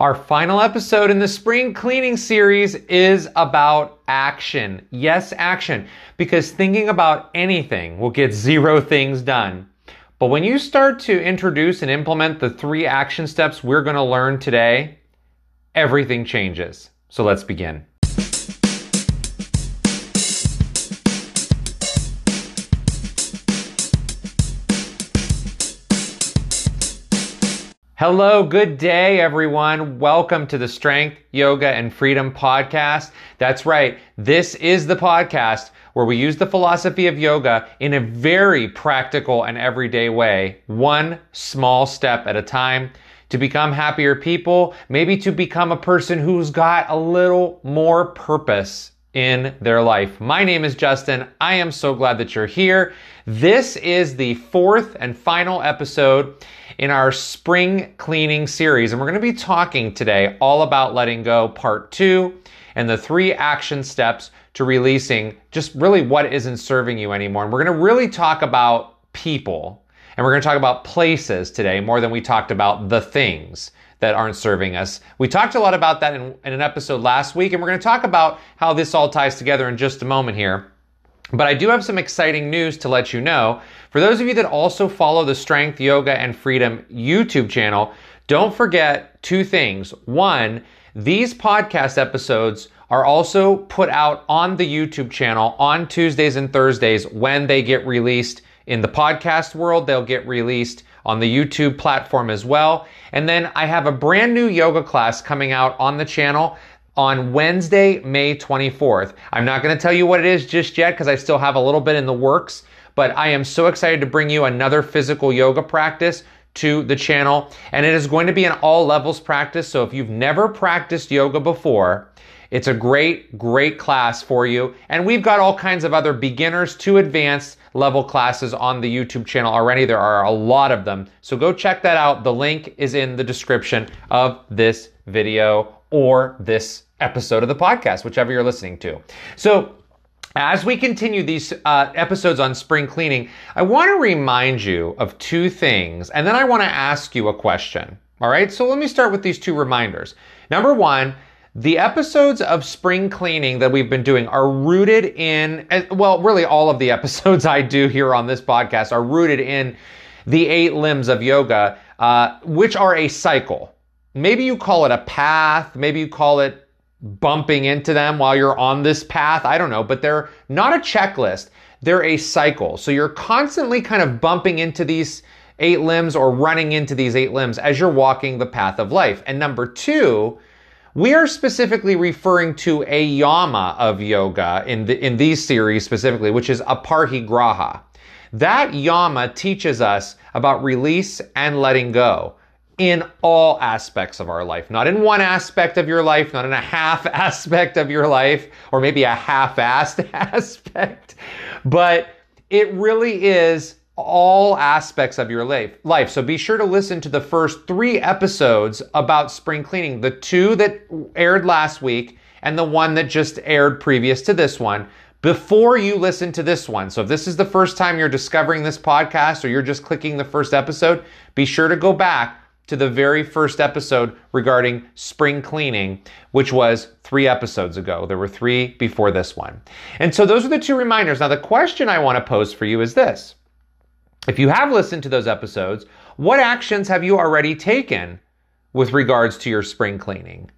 Our final episode in the spring cleaning series is about action. Yes, action. Because thinking about anything will get zero things done. But when you start to introduce and implement the three action steps we're going to learn today, everything changes. So let's begin. Hello, good day, everyone. Welcome to the Strength, Yoga, and Freedom podcast. That's right. This is the podcast where we use the philosophy of yoga in a very practical and everyday way, one small step at a time to become happier people, maybe to become a person who's got a little more purpose in their life. My name is Justin. I am so glad that you're here. This is the fourth and final episode in our spring cleaning series. And we're going to be talking today all about letting go part two and the three action steps to releasing just really what isn't serving you anymore. And we're going to really talk about people and we're going to talk about places today more than we talked about the things that aren't serving us. We talked a lot about that in, in an episode last week, and we're going to talk about how this all ties together in just a moment here. But I do have some exciting news to let you know. For those of you that also follow the Strength, Yoga, and Freedom YouTube channel, don't forget two things. One, these podcast episodes are also put out on the YouTube channel on Tuesdays and Thursdays when they get released in the podcast world. They'll get released on the YouTube platform as well. And then I have a brand new yoga class coming out on the channel on Wednesday, May 24th. I'm not going to tell you what it is just yet because I still have a little bit in the works, but I am so excited to bring you another physical yoga practice to the channel. And it is going to be an all levels practice. So if you've never practiced yoga before, it's a great, great class for you. And we've got all kinds of other beginners to advanced level classes on the YouTube channel already. There are a lot of them. So go check that out. The link is in the description of this video or this episode of the podcast, whichever you're listening to. So, as we continue these uh, episodes on spring cleaning, I want to remind you of two things, and then I want to ask you a question. All right, so let me start with these two reminders. Number one, the episodes of spring cleaning that we've been doing are rooted in, well, really all of the episodes I do here on this podcast are rooted in the eight limbs of yoga, uh, which are a cycle. Maybe you call it a path, maybe you call it bumping into them while you're on this path. I don't know, but they're not a checklist. They're a cycle. So you're constantly kind of bumping into these eight limbs or running into these eight limbs as you're walking the path of life. And number two, we are specifically referring to a yama of yoga in, the, in these series specifically, which is aparigraha. That yama teaches us about release and letting go in all aspects of our life. Not in one aspect of your life, not in a half aspect of your life, or maybe a half assed aspect, but it really is all aspects of your life. So be sure to listen to the first three episodes about spring cleaning the two that aired last week and the one that just aired previous to this one before you listen to this one. So if this is the first time you're discovering this podcast or you're just clicking the first episode, be sure to go back to the very first episode regarding spring cleaning, which was three episodes ago. There were three before this one. And so those are the two reminders. Now, the question I want to pose for you is this If you have listened to those episodes, what actions have you already taken with regards to your spring cleaning?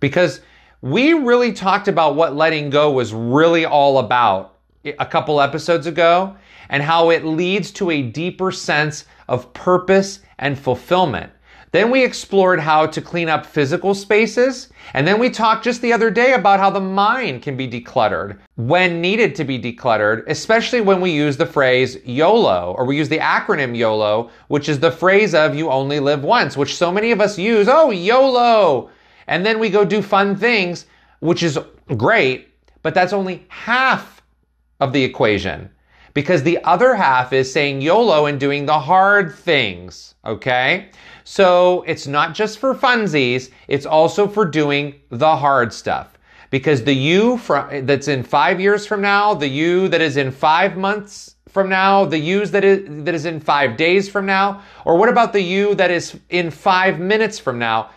Because we really talked about what letting go was really all about a couple episodes ago and how it leads to a deeper sense of purpose and fulfillment. Then we explored how to clean up physical spaces. And then we talked just the other day about how the mind can be decluttered when needed to be decluttered, especially when we use the phrase YOLO or we use the acronym YOLO, which is the phrase of you only live once, which so many of us use. Oh, YOLO. And then we go do fun things, which is great, but that's only half of the equation because the other half is saying YOLO and doing the hard things, okay? So it's not just for funsies, it's also for doing the hard stuff. Because the you from, that's in five years from now, the you that is in five months from now, the you that is, that is in five days from now, or what about the you that is in five minutes from now?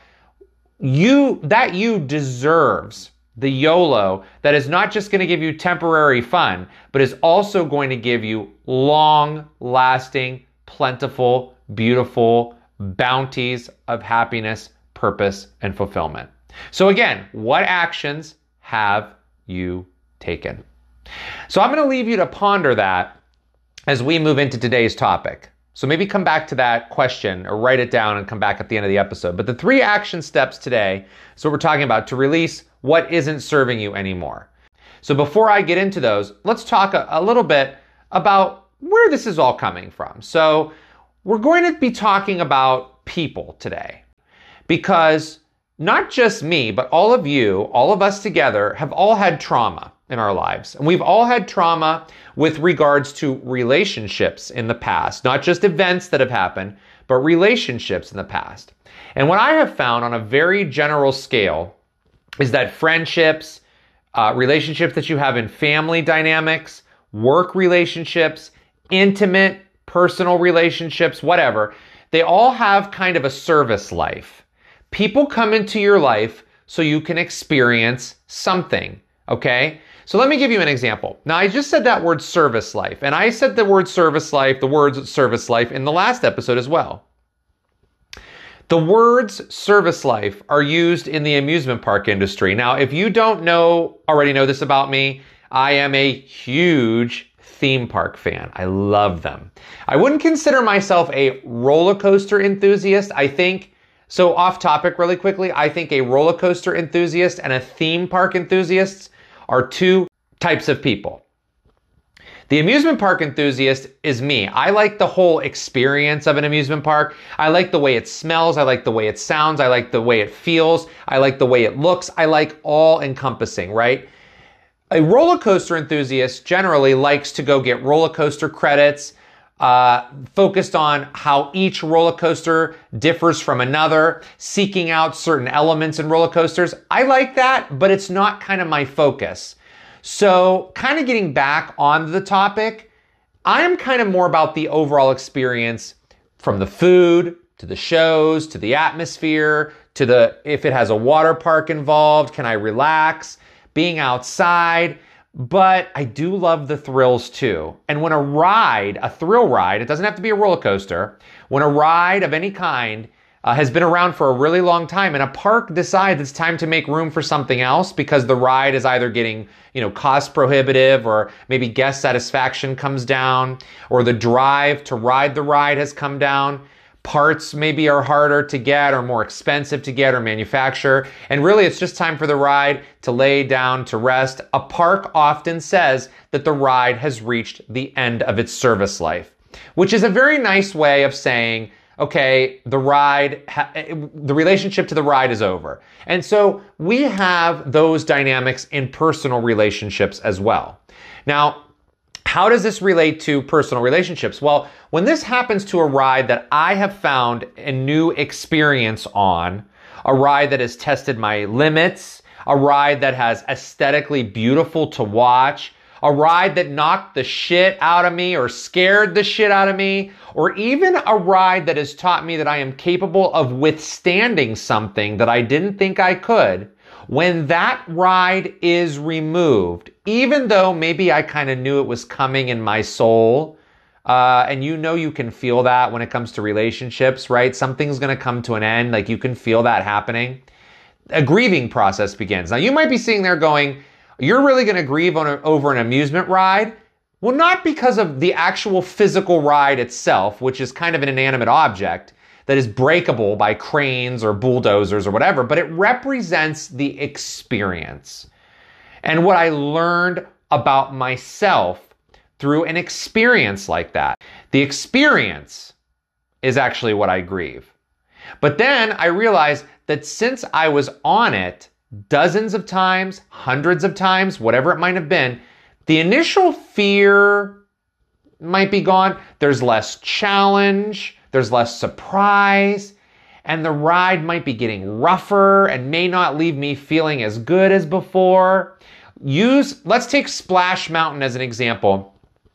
you that you deserves the YOLO that is not just going to give you temporary fun, but is also going to give you long lasting, plentiful, beautiful bounties of happiness, purpose, and fulfillment. So, again, what actions have you taken? So, I'm going to leave you to ponder that as we move into today's topic. So, maybe come back to that question or write it down and come back at the end of the episode. But the three action steps today is what we're talking about to release what isn't serving you anymore. So, before I get into those, let's talk a, a little bit about where this is all coming from. So, we're going to be talking about people today because not just me, but all of you, all of us together have all had trauma in our lives. And we've all had trauma with regards to relationships in the past, not just events that have happened, but relationships in the past. And what I have found on a very general scale is that friendships, uh, relationships that you have in family dynamics, work relationships, intimate, personal relationships, whatever, they all have kind of a service life. People come into your life so you can experience something, okay? So let me give you an example. Now, I just said that word service life, and I said the word service life, the words service life in the last episode as well. The words service life are used in the amusement park industry. Now, if you don't know, already know this about me, I am a huge theme park fan. I love them. I wouldn't consider myself a roller coaster enthusiast. I think so off topic really quickly, I think a roller coaster enthusiast and a theme park enthusiast are two types of people. The amusement park enthusiast is me. I like the whole experience of an amusement park. I like the way it smells. I like the way it sounds. I like the way it feels. I like the way it looks. I like all encompassing, right? A roller coaster enthusiast generally likes to go get roller coaster credits uh, focused on how each roller coaster differs from another, seeking out certain elements in roller coasters. I like that, but it's not kind of my focus. So, kind of getting back on the topic, I am kind of more about the overall experience from the food to the shows to the atmosphere to the if it has a water park involved, can I relax, being outside but I do love the thrills too. And when a ride, a thrill ride, it doesn't have to be a roller coaster, when a ride of any kind uh, has been around for a really long time and a park decides it's time to make room for something else because the ride is either getting, you know, cost prohibitive or maybe guest satisfaction comes down or the drive to ride the ride has come down parts maybe are harder to get or more expensive to get or manufacture. And really, it's just time for the ride to lay down to rest. A park often says that the ride has reached the end of its service life, which is a very nice way of saying, okay, the ride, the relationship to the ride is over. And so we have those dynamics in personal relationships as well. Now, how does this relate to personal relationships? Well, when this happens to a ride that I have found a new experience on, a ride that has tested my limits, a ride that has aesthetically beautiful to watch, a ride that knocked the shit out of me or scared the shit out of me, or even a ride that has taught me that I am capable of withstanding something that I didn't think I could, when that ride is removed, even though maybe I kind of knew it was coming in my soul, uh, and you know you can feel that when it comes to relationships, right? Something's going to come to an end, like you can feel that happening. A grieving process begins. Now you might be sitting there going, "You're really going to grieve a, over an amusement ride?" Well, not because of the actual physical ride itself, which is kind of an inanimate object that is breakable by cranes or bulldozers or whatever, but it represents the experience. And what I learned about myself through an experience like that. The experience is actually what I grieve. But then I realized that since I was on it dozens of times, hundreds of times, whatever it might have been, the initial fear might be gone. There's less challenge. There's less surprise, and the ride might be getting rougher and may not leave me feeling as good as before. Use, let's take Splash Mountain as an example.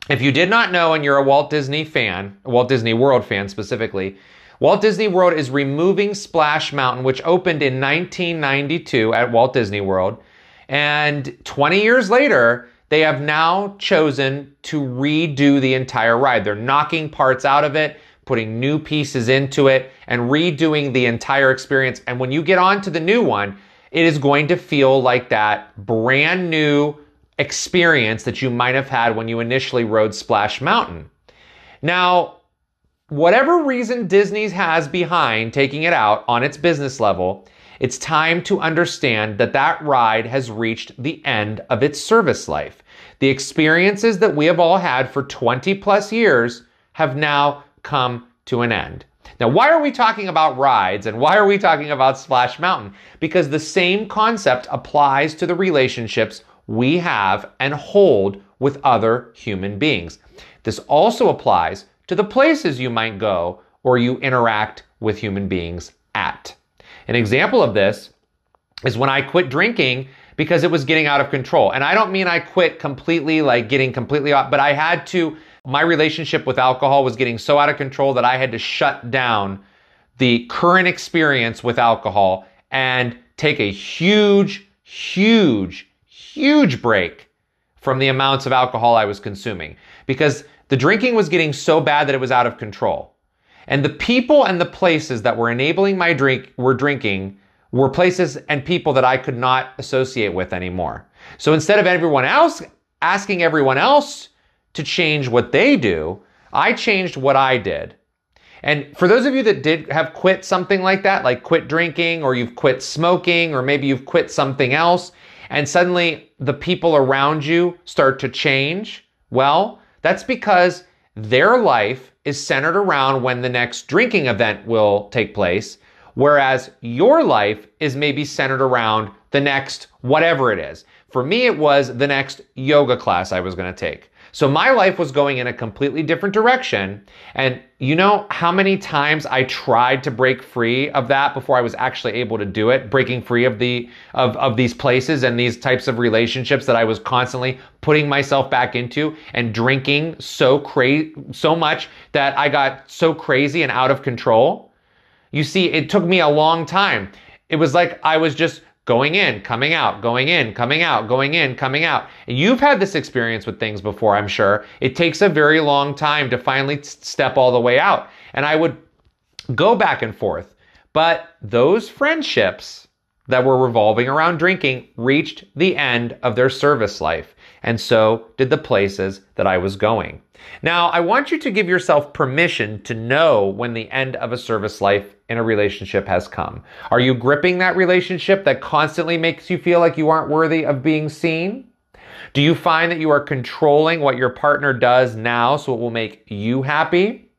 If you did not know and you're a Walt Disney fan, Walt Disney World fan specifically, Walt Disney World is removing Splash Mountain, which opened in 1992 at Walt Disney World. And 20 years later, they have now chosen to redo the entire ride. They're knocking parts out of it, putting new pieces into it, and redoing the entire experience. And when you get on to the new one, it is going to feel like that brand new experience that you might have had when you initially rode Splash Mountain. Now, whatever reason Disney's has behind taking it out on its business level, it's time to understand that that ride has reached the end of its service life. The experiences that we have all had for 20 plus years have now come to an end. Now, why are we talking about rides and why are we talking about Splash Mountain? Because the same concept applies to the relationships we have and hold with other human beings. This also applies to the places you might go or you interact with human beings at. An example of this is when I quit drinking because it was getting out of control. And I don't mean I quit completely, like getting completely off, but I had to, my relationship with alcohol was getting so out of control that I had to shut down the current experience with alcohol and take a huge, huge, huge break from the amounts of alcohol I was consuming because the drinking was getting so bad that it was out of control. And the people and the places that were enabling my drink were drinking were places and people that I could not associate with anymore. So instead of everyone else asking everyone else to change what they do, I changed what I did. And for those of you that did have quit something like that, like quit drinking or you've quit smoking or maybe you've quit something else and suddenly the people around you start to change, well, that's because their life is centered around when the next drinking event will take place, whereas your life is maybe centered around the next whatever it is. For me, it was the next yoga class I was going to take. So my life was going in a completely different direction. And you know how many times I tried to break free of that before I was actually able to do it, breaking free of the of, of these places and these types of relationships that I was constantly putting myself back into and drinking so crazy so much that I got so crazy and out of control. You see, it took me a long time. It was like I was just going in, coming out, going in, coming out, going in, coming out. And you've had this experience with things before, I'm sure. It takes a very long time to finally step all the way out. And I would go back and forth. But those friendships that were revolving around drinking reached the end of their service life. And so did the places that I was going. Now, I want you to give yourself permission to know when the end of a service life in a relationship has come. Are you gripping that relationship that constantly makes you feel like you aren't worthy of being seen? Do you find that you are controlling what your partner does now so it will make you happy?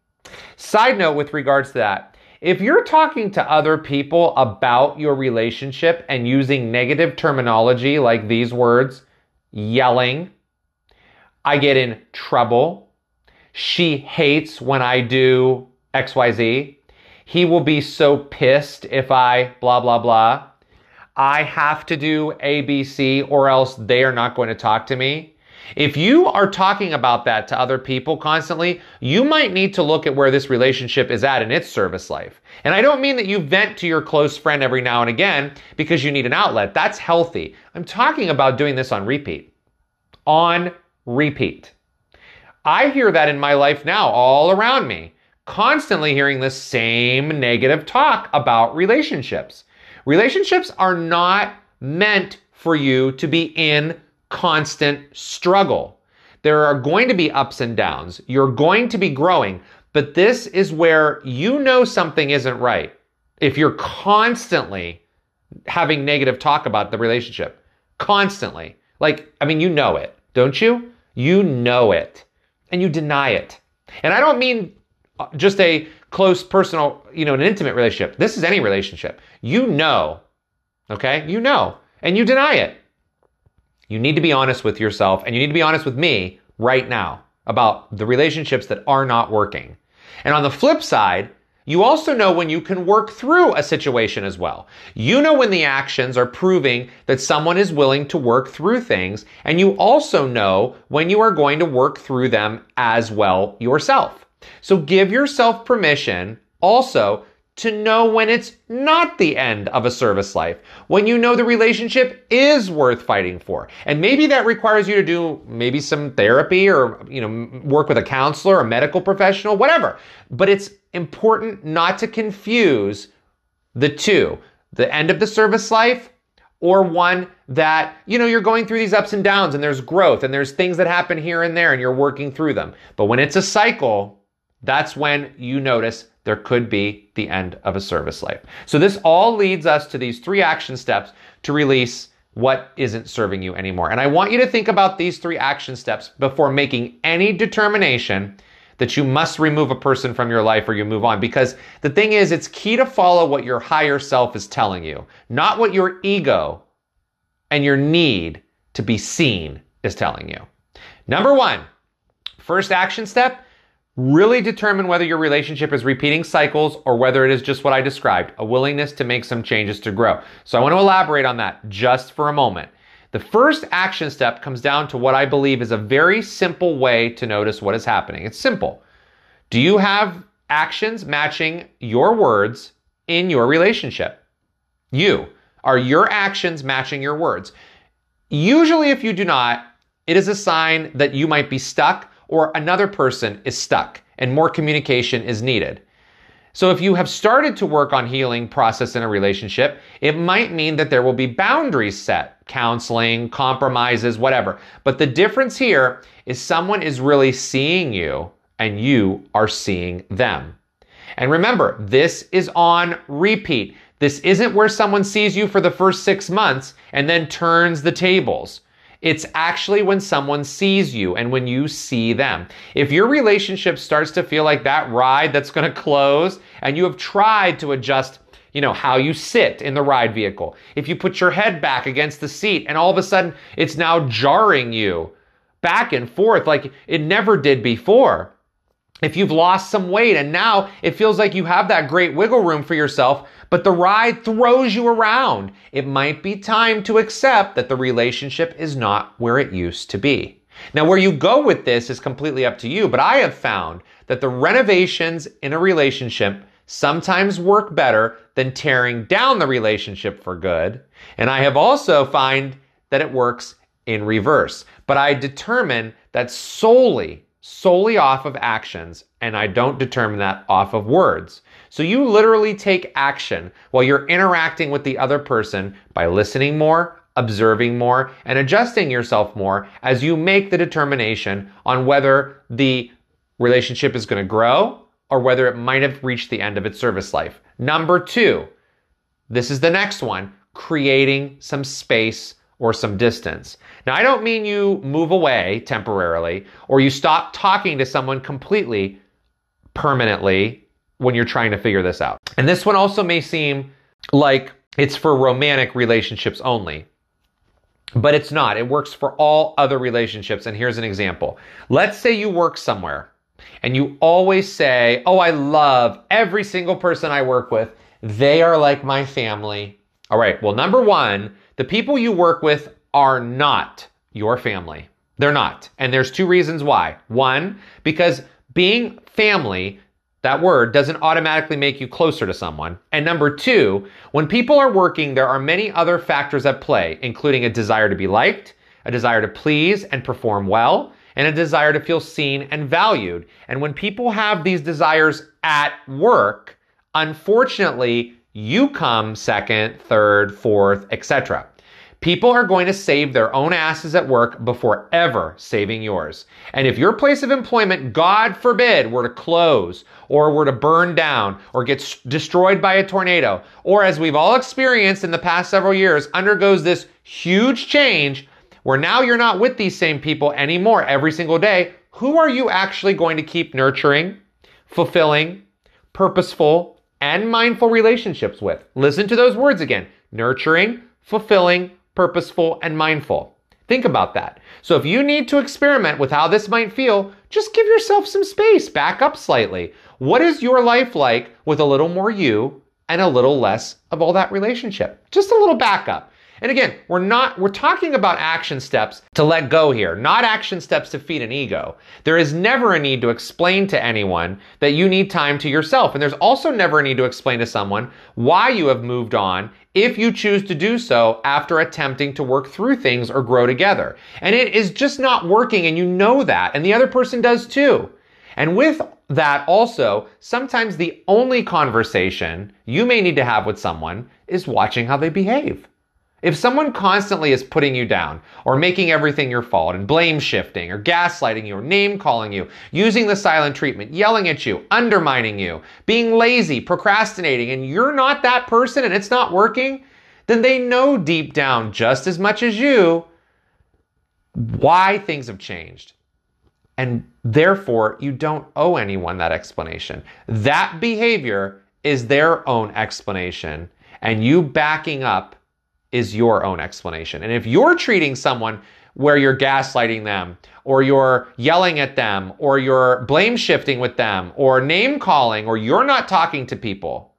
Side note with regards to that. If you're talking to other people about your relationship and using negative terminology like these words, yelling, I get in trouble, she hates when I do XYZ. He will be so pissed if I blah, blah, blah. I have to do ABC or else they are not going to talk to me. If you are talking about that to other people constantly, you might need to look at where this relationship is at in its service life. And I don't mean that you vent to your close friend every now and again because you need an outlet. That's healthy. I'm talking about doing this on repeat. On repeat. I hear that in my life now, all around me, constantly hearing the same negative talk about relationships. Relationships are not meant for you to be in constant struggle. There are going to be ups and downs. You're going to be growing, but this is where you know something isn't right. If you're constantly having negative talk about the relationship, constantly, like, I mean, you know it, don't you? You know it and you deny it. And I don't mean Uh, just a close personal, you know, an intimate relationship. This is any relationship. You know, okay? You know, and you deny it. You need to be honest with yourself and you need to be honest with me right now about the relationships that are not working. And on the flip side, you also know when you can work through a situation as well. You know when the actions are proving that someone is willing to work through things, and you also know when you are going to work through them as well yourself. So give yourself permission also to know when it's not the end of a service life, when you know the relationship is worth fighting for. And maybe that requires you to do maybe some therapy or, you know, work with a counselor, a medical professional, whatever. But it's important not to confuse the two, the end of the service life or one that, you know, you're going through these ups and downs and there's growth and there's things that happen here and there and you're working through them. But when it's a cycle, that's when you notice there could be the end of a service life. So this all leads us to these three action steps to release what isn't serving you anymore. And I want you to think about these three action steps before making any determination that you must remove a person from your life or you move on. Because the thing is, it's key to follow what your higher self is telling you, not what your ego and your need to be seen is telling you. Number one, first action step Really determine whether your relationship is repeating cycles or whether it is just what I described, a willingness to make some changes to grow. So I want to elaborate on that just for a moment. The first action step comes down to what I believe is a very simple way to notice what is happening. It's simple. Do you have actions matching your words in your relationship? You. Are your actions matching your words? Usually, if you do not, it is a sign that you might be stuck or another person is stuck and more communication is needed. So if you have started to work on healing process in a relationship, it might mean that there will be boundaries set, counseling, compromises, whatever. But the difference here is someone is really seeing you and you are seeing them. And remember, this is on repeat. This isn't where someone sees you for the first six months and then turns the tables. It's actually when someone sees you and when you see them. If your relationship starts to feel like that ride that's going to close and you have tried to adjust you know, how you sit in the ride vehicle. If you put your head back against the seat and all of a sudden it's now jarring you back and forth like it never did before. If you've lost some weight and now it feels like you have that great wiggle room for yourself, but the ride throws you around. It might be time to accept that the relationship is not where it used to be. Now, where you go with this is completely up to you, but I have found that the renovations in a relationship sometimes work better than tearing down the relationship for good. And I have also find that it works in reverse. But I determine that solely, solely off of actions, and I don't determine that off of words. So you literally take action while you're interacting with the other person by listening more, observing more, and adjusting yourself more as you make the determination on whether the relationship is going to grow or whether it might have reached the end of its service life. Number two, this is the next one, creating some space or some distance. Now, I don't mean you move away temporarily or you stop talking to someone completely permanently when you're trying to figure this out. And this one also may seem like it's for romantic relationships only. But it's not. It works for all other relationships. And here's an example. Let's say you work somewhere and you always say, Oh, I love every single person I work with. They are like my family. All right. Well, number one, the people you work with are not your family. They're not. And there's two reasons why. One, because being family that word doesn't automatically make you closer to someone. And number two, when people are working, there are many other factors at play, including a desire to be liked, a desire to please and perform well, and a desire to feel seen and valued. And when people have these desires at work, unfortunately, you come second, third, fourth, etc. People are going to save their own asses at work before ever saving yours. And if your place of employment, God forbid, were to close or were to burn down or get destroyed by a tornado, or as we've all experienced in the past several years, undergoes this huge change where now you're not with these same people anymore every single day, who are you actually going to keep nurturing, fulfilling, purposeful, and mindful relationships with? Listen to those words again nurturing, fulfilling, purposeful, and mindful. Think about that. So if you need to experiment with how this might feel, just give yourself some space, back up slightly. What is your life like with a little more you and a little less of all that relationship? Just a little backup. And again, we're not, we're talking about action steps to let go here, not action steps to feed an ego. There is never a need to explain to anyone that you need time to yourself. And there's also never a need to explain to someone why you have moved on if you choose to do so after attempting to work through things or grow together. And it is just not working and you know that. And the other person does too. And with that also, sometimes the only conversation you may need to have with someone is watching how they behave. If someone constantly is putting you down or making everything your fault and blame shifting or gaslighting you or name calling you, using the silent treatment, yelling at you, undermining you, being lazy, procrastinating, and you're not that person and it's not working, then they know deep down just as much as you why things have changed. And therefore, you don't owe anyone that explanation. That behavior is their own explanation, and you backing up is your own explanation. And if you're treating someone where you're gaslighting them, or you're yelling at them, or you're blame shifting with them, or name calling, or you're not talking to people,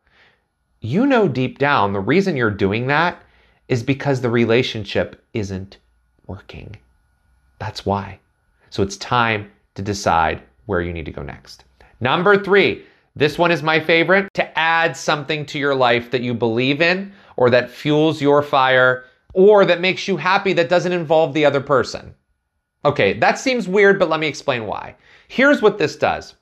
you know deep down the reason you're doing that is because the relationship isn't working. That's why. So it's time to decide where you need to go next. Number three, this one is my favorite to add something to your life that you believe in or that fuels your fire or that makes you happy that doesn't involve the other person. Okay, that seems weird, but let me explain why. Here's what this does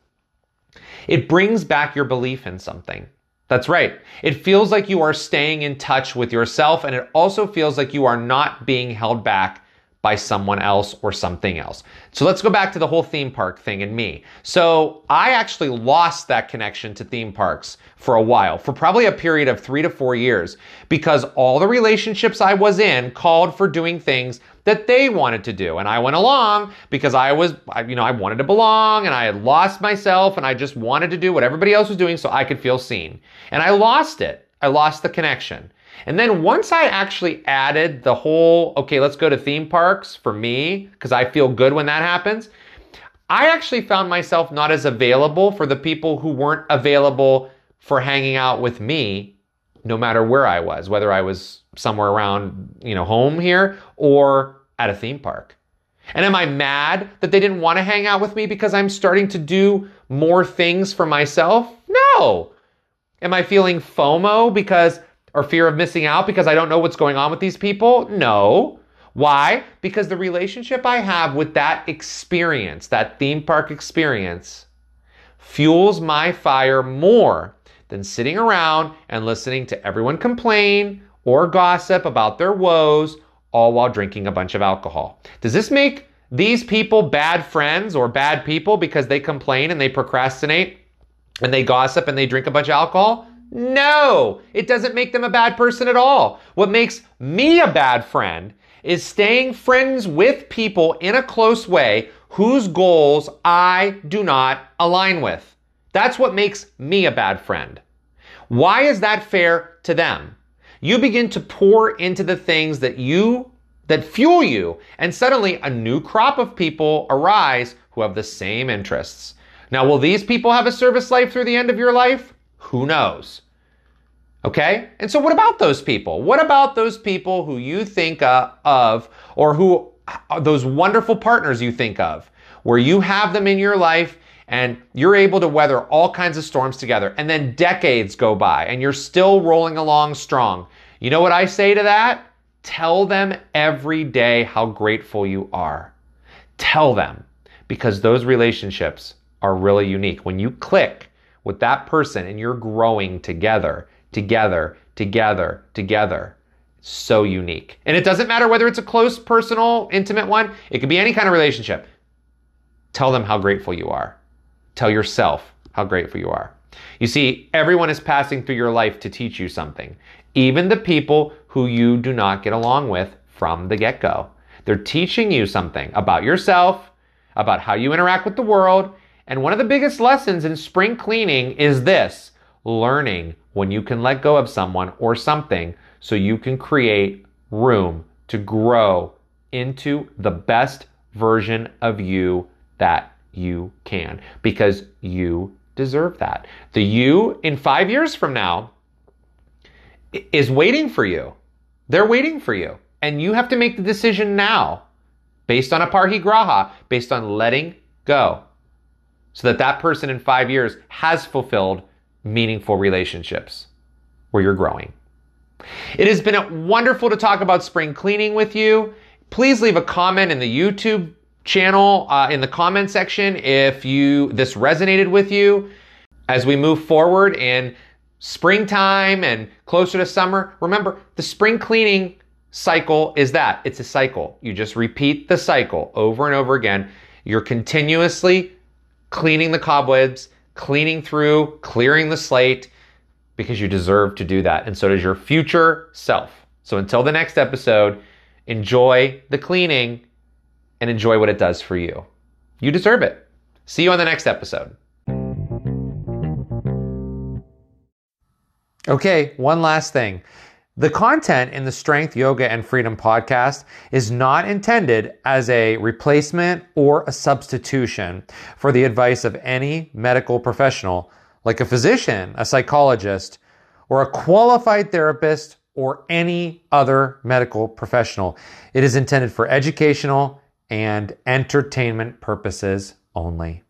it brings back your belief in something. That's right. It feels like you are staying in touch with yourself, and it also feels like you are not being held back by someone else or something else. So let's go back to the whole theme park thing and me. So I actually lost that connection to theme parks for a while, for probably a period of three to four years, because all the relationships I was in called for doing things that they wanted to do. And I went along because I was, you know, I wanted to belong and I had lost myself and I just wanted to do what everybody else was doing so I could feel seen. And I lost it. I lost the connection. And then once I actually added the whole, okay, let's go to theme parks for me, because I feel good when that happens, I actually found myself not as available for the people who weren't available for hanging out with me, no matter where I was, whether I was somewhere around, you know, home here or at a theme park. And am I mad that they didn't want to hang out with me because I'm starting to do more things for myself? No. Am I feeling FOMO because or fear of missing out because I don't know what's going on with these people? No. Why? Because the relationship I have with that experience, that theme park experience, fuels my fire more than sitting around and listening to everyone complain or gossip about their woes, all while drinking a bunch of alcohol. Does this make these people bad friends or bad people because they complain and they procrastinate and they gossip and they drink a bunch of alcohol? No, it doesn't make them a bad person at all. What makes me a bad friend is staying friends with people in a close way whose goals I do not align with. That's what makes me a bad friend. Why is that fair to them? You begin to pour into the things that you that fuel you, and suddenly a new crop of people arise who have the same interests. Now, will these people have a service life through the end of your life? Who knows? Okay? And so, what about those people? What about those people who you think uh, of, or who uh, those wonderful partners you think of, where you have them in your life and you're able to weather all kinds of storms together, and then decades go by and you're still rolling along strong? You know what I say to that? Tell them every day how grateful you are. Tell them because those relationships are really unique. When you click, with that person and you're growing together, together, together, together. So unique. And it doesn't matter whether it's a close, personal, intimate one, it could be any kind of relationship. Tell them how grateful you are. Tell yourself how grateful you are. You see, everyone is passing through your life to teach you something, even the people who you do not get along with from the get go. They're teaching you something about yourself, about how you interact with the world, and one of the biggest lessons in spring cleaning is this learning when you can let go of someone or something so you can create room to grow into the best version of you that you can because you deserve that. The you in five years from now is waiting for you. They're waiting for you. And you have to make the decision now based on aparigraha, based on letting go, so that that person in five years has fulfilled meaningful relationships where you're growing. It has been wonderful to talk about spring cleaning with you. Please leave a comment in the YouTube channel uh, in the comment section if you this resonated with you as we move forward in springtime and closer to summer. Remember, the spring cleaning cycle is that it's a cycle. You just repeat the cycle over and over again. You're continuously cleaning the cobwebs, cleaning through, clearing the slate because you deserve to do that. And so does your future self. So until the next episode, enjoy the cleaning and enjoy what it does for you. You deserve it. See you on the next episode. Okay, one last thing. The content in the Strength, Yoga, and Freedom podcast is not intended as a replacement or a substitution for the advice of any medical professional, like a physician, a psychologist, or a qualified therapist, or any other medical professional. It is intended for educational and entertainment purposes only.